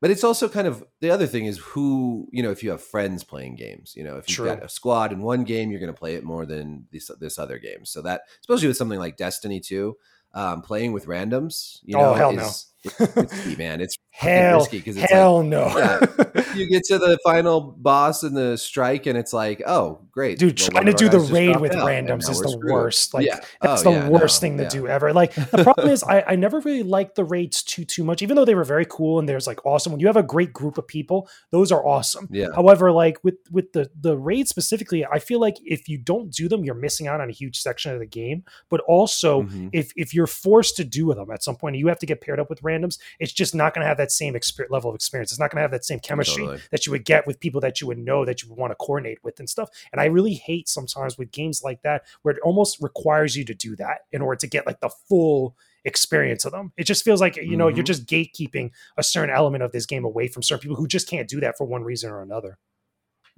but it's also kind of the other thing is who you know if you have friends playing games you know if you've True. got a squad in one game you're going to play it more than this this other game so that especially with something like destiny 2 um, playing with randoms you oh, know oh, hell is, it's man. It's hell risky because hell like, no. yeah, you get to the final boss in the strike, and it's like, oh, great, dude. Well, trying to do the raid with randoms is the screwed. worst. Like yeah. that's oh, the yeah, worst no, thing to do ever. Like the problem is, I, I never really liked the raids too too much, even though they were very cool and there's like awesome. When you have a great group of people, those are awesome. Yeah. However, like with with the the raid specifically, I feel like if you don't do them, you're missing out on a huge section of the game. But also, mm-hmm. if if you're forced to do them at some point, you have to get paired up with randoms. It's just not going to have that same exper- level of experience. It's not going to have that same chemistry totally. that you would get with people that you would know that you would want to coordinate with and stuff. And I really hate sometimes with games like that where it almost requires you to do that in order to get like the full experience of them. It just feels like you know mm-hmm. you're just gatekeeping a certain element of this game away from certain people who just can't do that for one reason or another.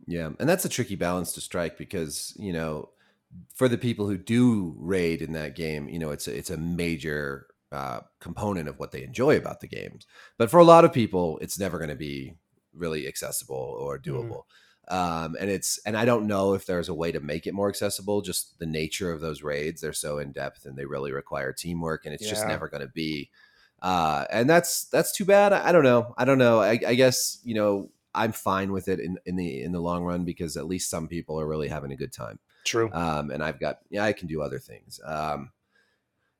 Yeah, and that's a tricky balance to strike because you know for the people who do raid in that game, you know it's a, it's a major uh, component of what they enjoy about the games. But for a lot of people, it's never going to be really accessible or mm. doable. Mm. Um, and it's and I don't know if there's a way to make it more accessible. Just the nature of those raids, they're so in depth and they really require teamwork, and it's yeah. just never going to be. Uh, and that's that's too bad. I, I don't know. I don't know. I, I, guess you know I'm fine with it in, in the in the long run because at least some people are really having a good time. True. Um, and I've got yeah, I can do other things. Um,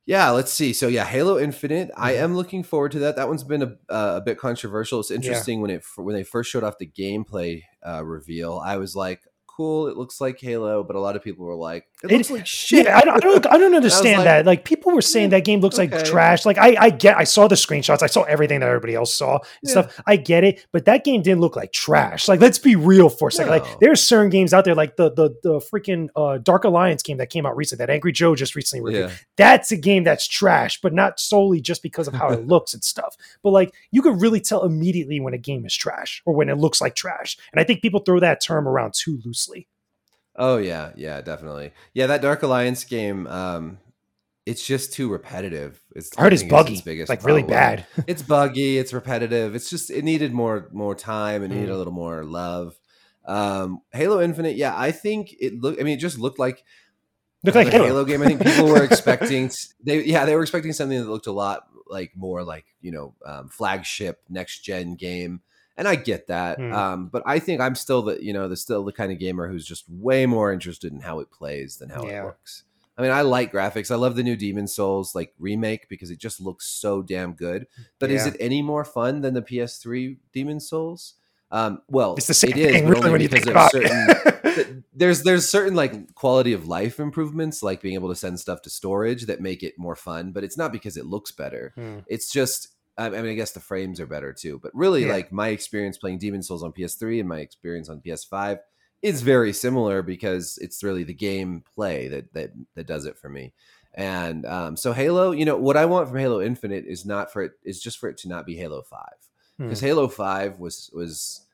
yeah, let's see. So yeah, Halo Infinite. I mm-hmm. am looking forward to that. That one's been a, uh, a bit controversial. It's interesting yeah. when it when they first showed off the gameplay uh, reveal. I was like, cool. It looks like Halo, but a lot of people were like, it, it looks like shit. Yeah, I, don't, I don't, I don't understand like, that. Like people were saying that game looks okay. like trash. Like I, I get, I saw the screenshots, I saw everything that everybody else saw and yeah. stuff. I get it, but that game didn't look like trash. Like let's be real for a second. No. Like there's certain games out there, like the the the freaking uh, Dark Alliance game that came out recently, that Angry Joe just recently reviewed. Yeah. That's a game that's trash, but not solely just because of how it looks and stuff. But like you could really tell immediately when a game is trash or when it looks like trash. And I think people throw that term around too loosely. Oh yeah, yeah, definitely. Yeah, that Dark Alliance game, um, it's just too repetitive. It's I heard it's buggy, its biggest like problem. really bad. it's buggy. It's repetitive. It's just it needed more more time. It needed mm. a little more love. Um, Halo Infinite, yeah, I think it looked. I mean, it just looked like looked like Halo. Halo game. I think people were expecting they yeah they were expecting something that looked a lot like more like you know um, flagship next gen game and I get that. Mm. Um, but I think I'm still the you know the still the kind of gamer who's just way more interested in how it plays than how yeah. it works. I mean, I like graphics. I love the new Demon Souls like remake because it just looks so damn good. But yeah. is it any more fun than the PS3 Demon Souls? Um, well, it's the same it is, thing, really, when you think about certain, there's there's certain like quality of life improvements, like being able to send stuff to storage that make it more fun. But it's not because it looks better. Hmm. It's just I mean, I guess the frames are better too, but really, yeah. like my experience playing Demon Souls on PS3 and my experience on PS5 is very similar because it's really the game play that that that does it for me. And um, so Halo, you know, what I want from Halo Infinite is not for it is just for it to not be Halo Five Hmm. because Halo Five was was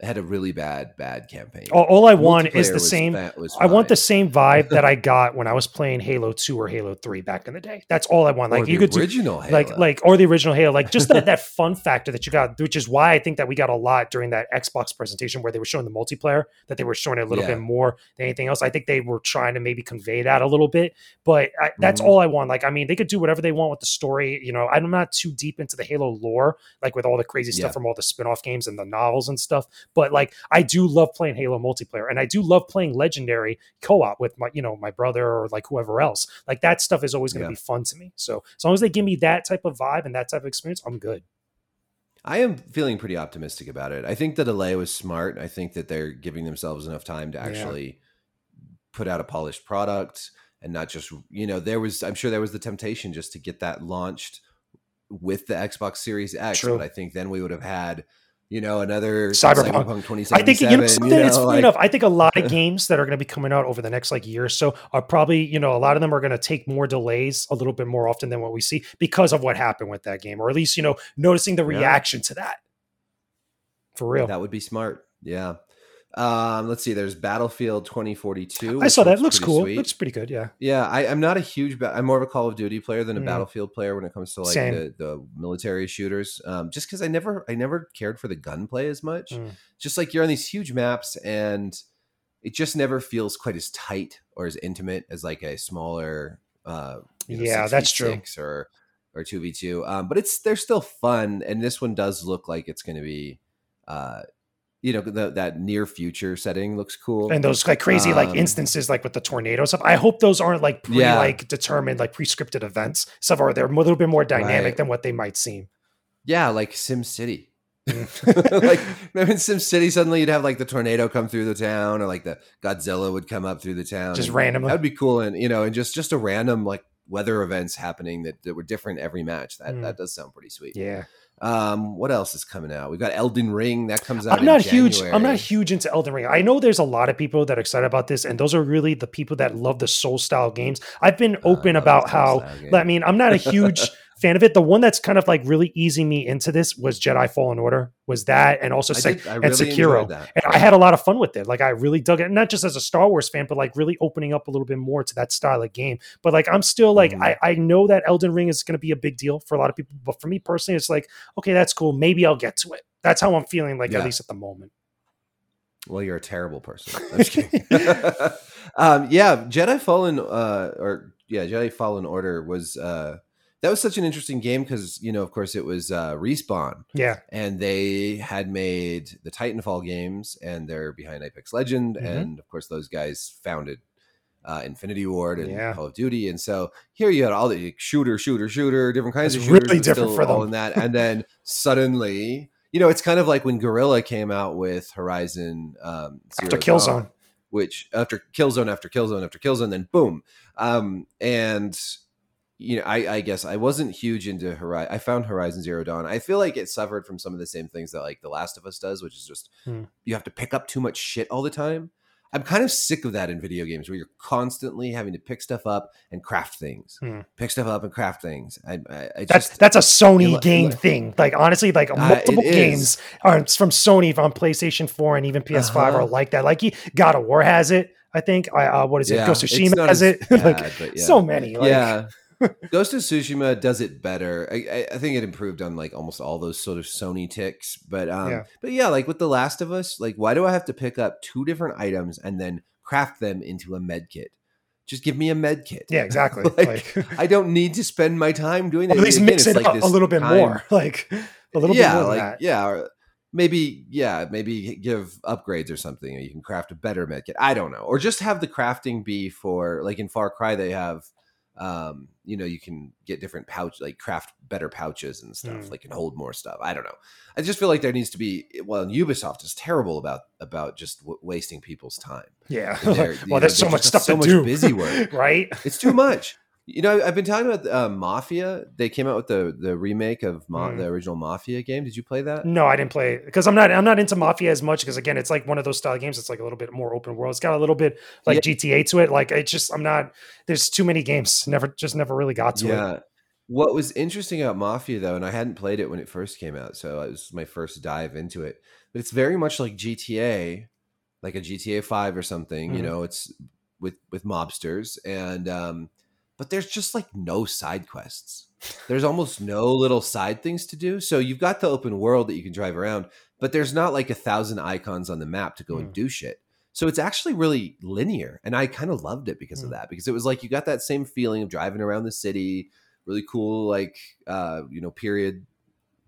had a really bad bad campaign. all, all I want is the was same. I want the same vibe that I got when I was playing Halo Two or Halo Three back in the day. That's all I want. Like you could do, original Halo. like like or the original Halo, like just that that fun factor that you got, which is why I think that we got a lot during that Xbox presentation where they were showing the multiplayer, that they were showing a little Yeah. bit more than anything else. I think they were trying to maybe convey that a little bit, but I, that's Mhm. all I want. Like I mean, they could do whatever they want with the story. You know, I'm not too deep into the Halo lore, like with all the crazy stuff Yeah. from all the spin-off games and the novels and stuff. But like I do love playing Halo multiplayer, and I do love playing Legendary co-op with my you know my brother or like whoever else. Like that stuff is always going to Yeah. be fun to me. So as long as they give me that type of vibe and that type of experience, I'm good. I am feeling pretty optimistic about it. I think the delay was smart. I think that they're giving themselves enough time to Yeah. actually put out a polished product and not just, you know, there was, I'm sure there was the temptation just to get that launched with the Xbox Series X. True. But I think then we would have had, you know, another Cyberpunk. 2077. I think you know something. it's funny like- enough. I think a lot of games that are going to be coming out over the next like year or so are probably you know a lot of them are going to take more delays a little bit more often than what we see because of what happened with that game, or at least you know noticing the Yeah. reaction to that. For real, That would be smart. Yeah. Um, let's see. There's Battlefield 2042. I saw that. Looks pretty cool. sweet. Looks pretty good. Yeah. Yeah, I, I'm not a huge. Ba- I'm more of a Call of Duty player than a Mm. Battlefield player when it comes to like the, the military shooters. Um, just because I never I never cared for the gunplay as much. Mm. Just like you're on these huge maps and it just never feels quite as tight or as intimate as like a smaller. Uh, you know, Yeah, that's true. Or or two v two. Um, but it's they're still fun, and this one does look like it's going to be. Uh, you know the, that near future setting looks cool. And those like crazy like Um, instances like with the tornado stuff. I hope those aren't like pre Yeah. like determined like pre-scripted events. Stuff or they're a little bit more dynamic Right. than what they might seem. Yeah, like Sim City. Mm. like remember in Sim City, suddenly you'd have like the tornado come through the town, or like the Godzilla would come up through the town. Just randomly. That'd be cool, and you know, and just just a random like weather events happening that, that were different every match. That Mm. that does sound pretty sweet. Yeah. Um, what else is coming out? We've got Elden Ring that comes out. I'm not huge. I'm not huge into Elden Ring. I know there's a lot of people that are excited about this, and those are really the people that love the soul style games. I've been Uh, open love about how. I mean, I'm not a huge fan of it. The one that's kind of like really easing me into this was Jedi Fallen Order. Was that, and also I, did, I and really Sekiro. that. and I had a lot of fun with it. Like I really dug it, not just as a Star Wars fan, but like really opening up a little bit more to that style of game. But like I'm still like Mhm. I, I know that Elden Ring is going to be a big deal for a lot of people, but for me personally, it's like okay, that's cool. Maybe I'll get to it. That's how I'm feeling. Like Yeah. at least at the moment. Well, you're a terrible person. I'm just kidding. um, yeah, Jedi Fallen, uh, or yeah, Jedi Fallen Order was uh, that was such an interesting game because you know, of course, it was uh, respawn, Yeah, and they had made the Titanfall games, and they're behind Apex Legend, Mhm. and of course, those guys founded. Uh, Infinity Ward and Yeah. Call of Duty, and so here you had all the shooter, shooter, shooter, different kinds It's of shooters, really different for all them. in that, and then suddenly, you know, it's kind of like when Guerrilla came out with Horizon um, after Zero Dawn, Killzone. which after Killzone after Killzone after Killzone, then boom, um, and you know, I, I guess I wasn't huge into Horizon. I found Horizon Zero Dawn. I feel like it suffered from some of the same things that like The Last of Us does, which is just Hmm. you have to pick up too much shit all the time. I'm kind of sick of that in video games where you're constantly having to pick stuff up and craft things, Hmm. pick stuff up and craft things. I, I, I That's just that's a Sony game thing. Like honestly, like Uh, multiple games are from Sony on PlayStation 4 and even PS5 Uh-huh. are like that. Like God of War has it. I think. I uh, what is it? yeah, Ghost of Tsushima has it. like yeah. so many. Like, yeah. Ghost of Tsushima does it better. I, I, think it improved on like almost all those sort of Sony ticks. But um Yeah. but yeah, like with The Last of Us, like why do I have to pick up two different items and then craft them into a med kit? Just give me a med kit. Yeah, exactly. Like, like, I don't need to spend my time doing that. at least Again, mix it like up a little bit time- more. Like a little yeah, bit more like yeah, or maybe yeah, maybe give upgrades or something. Or you can craft a better medkit. I don't know, or just have the crafting be for like in Far Cry they have, um, you know, you can get different pouch like craft better pouches and stuff. Mm. Like can hold more stuff. I don't know. I just feel like there needs to be. Well, Ubisoft is terrible about about just w- wasting people's time. Yeah. They're- know, well, there's so much stuff so to much do. busy work. right? It's too much. You know, I've been talking about uh, Mafia. They came out with the the remake of Ma- Mm. the original Mafia game. Did you play that? No, I didn't play it because I'm not I'm not into Mafia as much because again, it's like one of those style games. It's like a little bit more open world. It's got a little bit like GTA to it. Like it's just I'm not. There's too many games. Never just never really got to it. Yeah. What was interesting about Mafia though, and I hadn't played it when it first came out, so it was my first dive into it. But it's very much like GTA, like a GTA Five or something. You Mhm. know, it's with with mobsters, and um, but there's just like no side quests. There's almost no little side things to do. So you've got the open world that you can drive around, but there's not like a thousand icons on the map to go and Mm. do shit. So it's actually really linear, and I kind of loved it because of Mm. that. Because it was like you got that same feeling of driving around the city, really cool, like uh, you know, period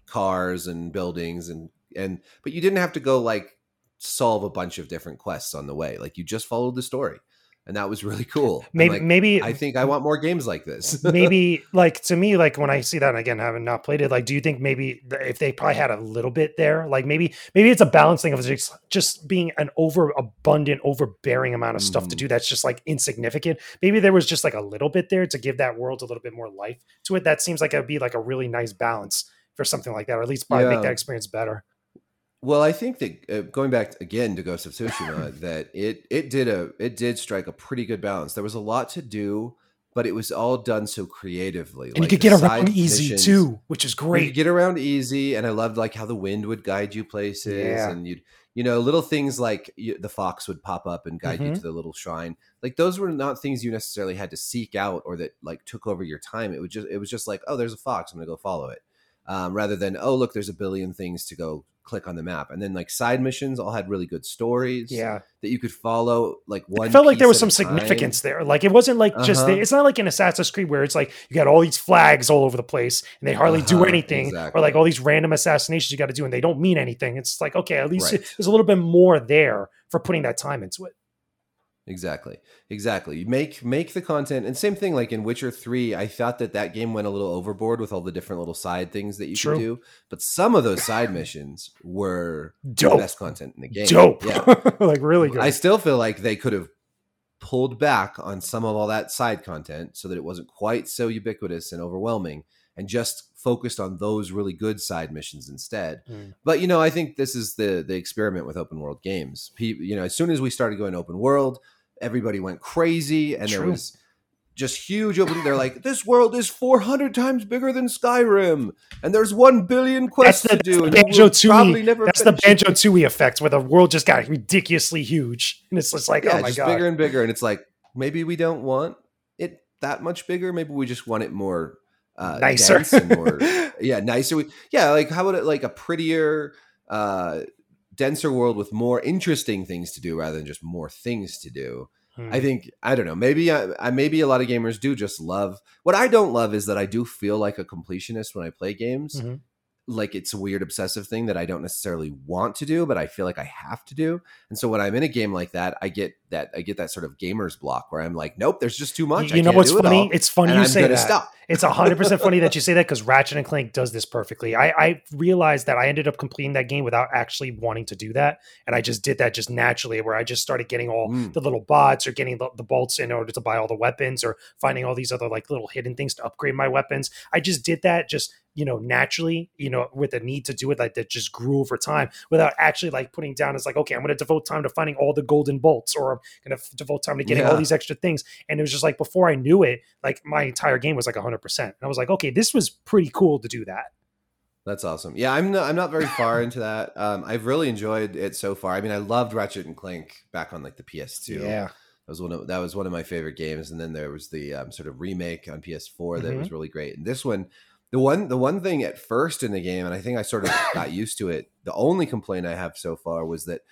cars and buildings, and and but you didn't have to go like solve a bunch of different quests on the way. Like you just followed the story, and that was really cool. Maybe like, maybe I think I want more games like this. maybe like to me like when i see that again having not played it like do you think maybe if they probably had a little bit there like maybe maybe it's a balancing of just just being an over abundant overbearing amount of stuff to Mhm. do that's just like insignificant maybe there was just like a little bit there to give that world a little bit more life to it that seems like it'd be like a really nice balance for something like that or at least probably make that experience better Well, I think that uh, going back again to Ghost of Tsushima, that it it did a it did strike a pretty good balance. There was a lot to do, but it was all done so creatively. and you could get around easy missions- too which is You great get around easy, and I loved like how the wind would guide you places, Yeah. and you'd you know little things like you, the fox would pop up and guide you Mhm. to the little shrine. Like those were not things you necessarily had to seek out or that like took over your time. It was just it was just like oh, there's a fox, I'm gonna go follow it, um, rather than oh look, there's a billion things to go click on the map. And then like side missions all had really good stories yeah that you could follow. Like one, I felt like there was some time. significance there. Like it wasn't like just Uh-huh. it's not like in Assassin's Creed where it's like you got all these flags all over the place and they hardly do Uh-huh, anything, or like all these random assassinations you got to do and they don't mean anything. It's like okay, at least Right. there's a little bit more there for putting that time into it. Exactly. Exactly. You make make the content and same thing like in Witcher 3, I thought that that game went a little overboard with all the different little side things that you True. could do, but some of those side missions were the Dope, best content in the game. dope, Yeah. like really good. I still feel like they could have pulled back on some of all that side content so that it wasn't quite so ubiquitous and overwhelming and just focused on those really good side missions instead. Mm. But you know, I think this is the the experiment with open world games. People, you know, as soon as we started going open world, everybody went crazy and there was just huge open they're like this world is 400 times bigger than Skyrim and there's 1 billion quests the, to do and that's you the will Banjo probably Tooie. never That's the. Banjo Tooie effect where the world just got ridiculously huge and it's just like yeah, oh my god. bigger and bigger, and it's like maybe we don't want it that much bigger. Maybe we just want it more uh, Nicer. more yeah, nicer. We, yeah, like how about it like a prettier, uh, denser world with more interesting things to do rather than just more things to do. Hmm. I think I don't know. Maybe I, I maybe a lot of gamers do just love. What I don't love is that I do feel like a completionist when I play games. Mhm. Like it's a weird obsessive thing that I don't necessarily want to do, but I feel like I have to do. And so when I'm in a game like that, I get that I get that sort of gamer's block where I'm like, nope, there's just too much. You, know what's it funny? all, It's funny you I'm say that. stop. It's hundred percent funny that you say that because Ratchet and Clank does this perfectly. I, I realized that I ended up completing that game without actually wanting to do that, and I just did that just naturally, where I just started getting all Mm. the little bots or getting the, the bolts in order to buy all the weapons or finding all these other like little hidden things to upgrade my weapons. I just did that just you know naturally, you know, with the need to do it like that just grew over time without actually like putting down. It's like okay, I'm going to devote time to finding all the golden bolts, or going to devote time to getting all these extra things. And it was just like before I knew it, like my entire game was like 100%. And I was like, okay, this was pretty cool to do that. That's awesome. Yeah, I'm not, I'm not very far into that. Um, I've really enjoyed it so far. I mean, I loved Ratchet and Clank back on like the PS2. Yeah. That was one of that was one of my favorite games. And then there was the um, sort of remake on PS4 that Mhm. was really great. And this one, the one the one thing at first in the game, and I think I sort of got used to it. The only complaint I have so far was that.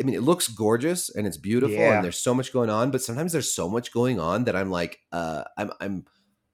I mean, it looks gorgeous and it's beautiful, Yeah. and there's so much going on. But sometimes there's so much going on that I'm like, uh, I'm, I'm,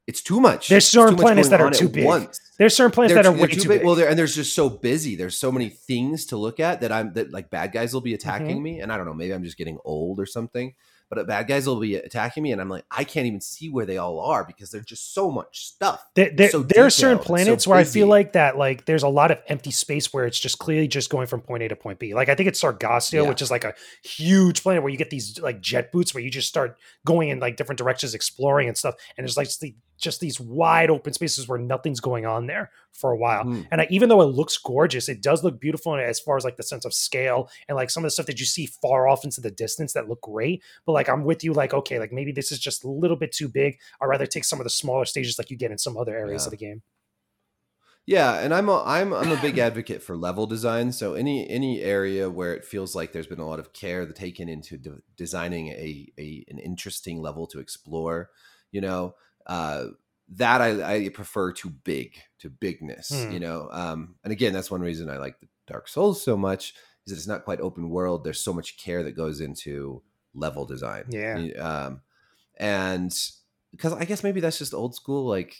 it's too much. There's certain planets that are too big. once There's certain planets that are way too, big. big. Well, and there's just so busy. There's so many things to look at that I'm that like bad guys will be attacking Mm-hmm. me, and I don't know. Maybe I'm just getting old or something. But bad guys will be attacking me, and I'm like, I can't even see where they all are because there's just so much stuff. There, there, so there are certain detailed, so planets where I feel like that, like there's a lot of empty space where it's just clearly just going from point A to point B. Like I think it's Sargasso, Yeah. which is like a huge planet where you get these like jet boots where you just start going in like different directions, exploring and stuff. And there's like the, just these wide open spaces where nothing's going on there for a while. Hmm. And I, even though it looks gorgeous, it does look beautiful as far as like the sense of scale and like some of the stuff that you see far off into the distance that look great. But like I'm with you, like okay, like maybe this is just a little bit too big. I'd rather take some of the smaller stages like you get in some other areas Yeah. of the game. Yeah, and I'm a, I'm I'm a big advocate for level design. So any any area where it feels like there's been a lot of care taken into de- designing a, a an interesting level to explore, you know, uh, that I, I prefer to big to bigness. Hmm. You know, um, and again, that's one reason I like the Dark Souls so much is that it's not quite open world. There's so much care that goes into level design. Yeah. Um, and because I guess maybe that's just old school, like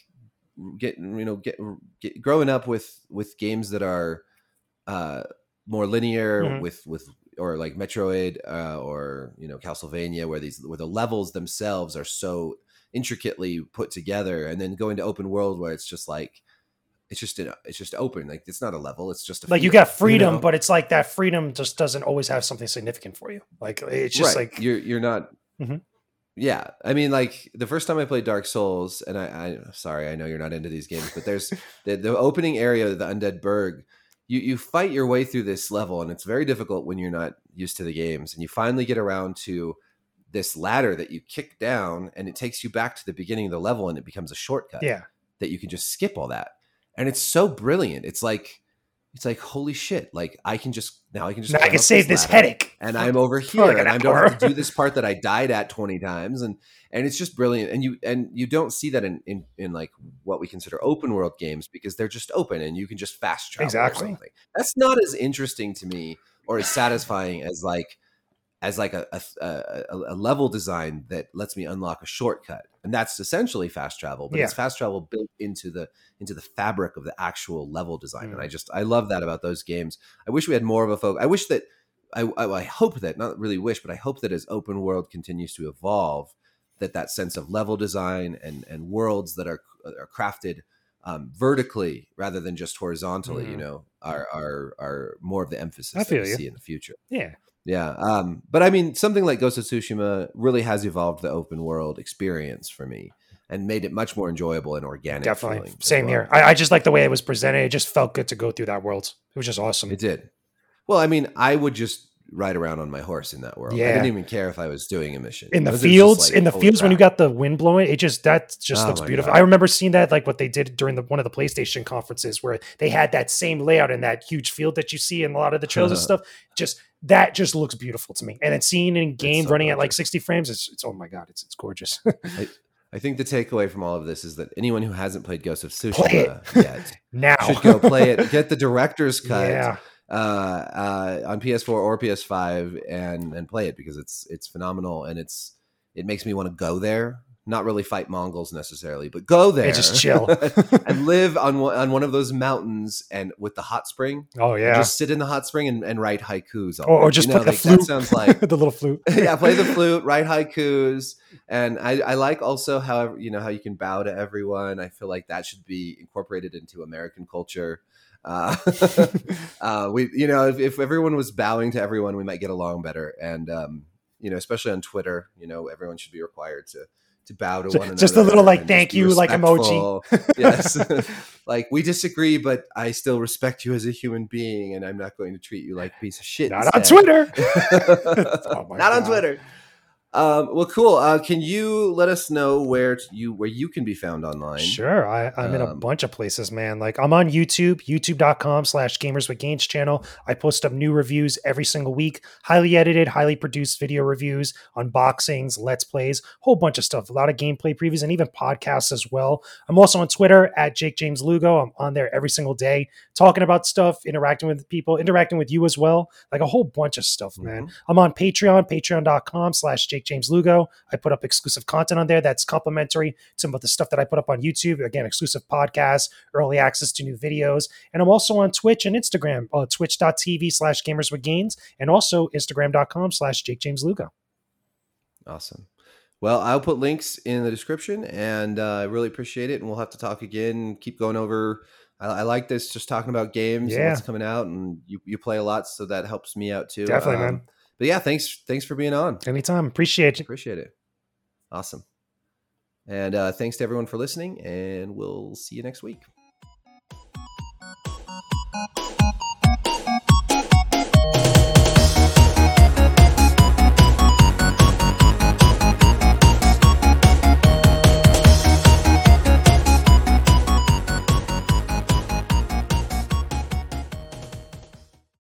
getting you know get, get growing up with with games that are uh more linear Mhm. with with or like Metroid uh, or you know Castlevania where these where the levels themselves are so intricately put together and then going to open world where it's just like it's just an, it's just open like it's not a level it's just a like you got freedom, know? but it's like that freedom just doesn't always have something significant for you. Like it's just Right. like you're you're not Mhm. yeah i mean like the first time i played dark souls and i i sorry i know you're not into these games but there's the, the opening area of the undead burg you you fight your way through this level and it's very difficult when you're not used to the games and you finally get around to this ladder that you kick down and it takes you back to the beginning of the level and it becomes a shortcut yeah, that you can just skip all that. And it's so brilliant. It's like it's like holy shit. Like i can just now i can just I can save this ladder headache. and I'm over here like an and I don't have to do this part that I died at 20 times. And and it's just brilliant. And you and you don't see that in in, in like what we consider open world games because they're just open and you can just fast travel Exactly. or something. That's not as interesting to me or as satisfying as like as like a, a, a, a level design that lets me unlock a shortcut and that's essentially fast travel but it's fast travel built into the into the fabric of the actual level design and Mm. i just i love that about those games i wish we had more of a focus i wish that I, I, I hope that not really wish but i hope that as open world continues to evolve that that sense of level design and and worlds that are are crafted um, vertically rather than just horizontally you Mhm. know are are are more of the emphasis I that we you. see in the future Yeah, yeah. Um, but I mean, something like Ghost of Tsushima really has evolved the open world experience for me and made it much more enjoyable and organic. definitely. Same well. here. I, I just like the way it was presented. It just felt good to go through that world. It was just awesome. It did. Well, I mean, I would just ride around on my horse in that world. Yeah. I didn't even care if I was doing a mission. in the just fields, like, in the fields when you got the wind blowing, it just that just Oh looks beautiful. God. I remember seeing that like what they did during the one of the PlayStation conferences where they had that same layout in that huge field that you see in a lot of the trails and stuff. Just that just looks beautiful to me. And then seeing it in game so running at like 60 frames, it's, it's oh my god, it's it's gorgeous. I think the takeaway from all of this is that anyone who hasn't played Ghost of Tsushima yet now should go play it. Get the director's cut. Yeah, uh, uh, on PS4 or PS5 and and play it because it's it's phenomenal and it's it makes me want to go there. Not really fight Mongols necessarily, but go there, just chill. and live on one, on one of those mountains and with the hot spring. oh yeah. just sit in the hot spring and, and write haikus. all Or, or just You know, play the flute. That sounds like the little flute. yeah, play the flute, write haikus, and I, I like also how you know how you can bow to everyone. I feel like that should be incorporated into American culture. Uh, uh, we, you know, if, if everyone was bowing to everyone, we might get along better. And um, you know, especially on Twitter, you know, everyone should be required to to bow to Ju- one another. just a little, like, thank you, like, emoji. yes, like we disagree, but I still respect you as a human being, and I'm not going to treat you like a piece of shit. Not on instead. Twitter. Not my on Twitter. Um, well, cool. Uh, can you let us know where t- you where you can be found online? Sure. I, I'm in a Um, bunch of places, man. Like I'm on YouTube, youtube.com slash gamers with gains channel. I post up new reviews every single week, highly edited, highly produced video reviews, unboxings, let's plays, whole bunch of stuff, a lot of gameplay previews and even podcasts as well. I'm also on Twitter at Jake James Lugo. I'm on there every single day, talking about stuff, interacting with people, interacting with you as well. Like a whole bunch of stuff, man. Mhm. I'm on Patreon, patreon.com slash Jake James Lugo. I put up exclusive content on there that's complimentary to some of the stuff that I put up on YouTube. Again, exclusive podcasts, early access to new videos. And I'm also on Twitch and Instagram, uh, twitch.tv slash gamers with gains, and also Instagram.com slash Jake James Lugo. Awesome. Well, I'll put links in the description, and uh, I really appreciate it. And we'll have to talk again. Keep going over. I, I like this, just talking about games and Yeah. what's coming out, and you, you play a lot, so that helps me out too. Definitely, Um, man. But yeah, thanks thanks for being on. Anytime. Appreciate you. Appreciate it. Awesome. And uh, thanks to everyone for listening, and we'll see you next week.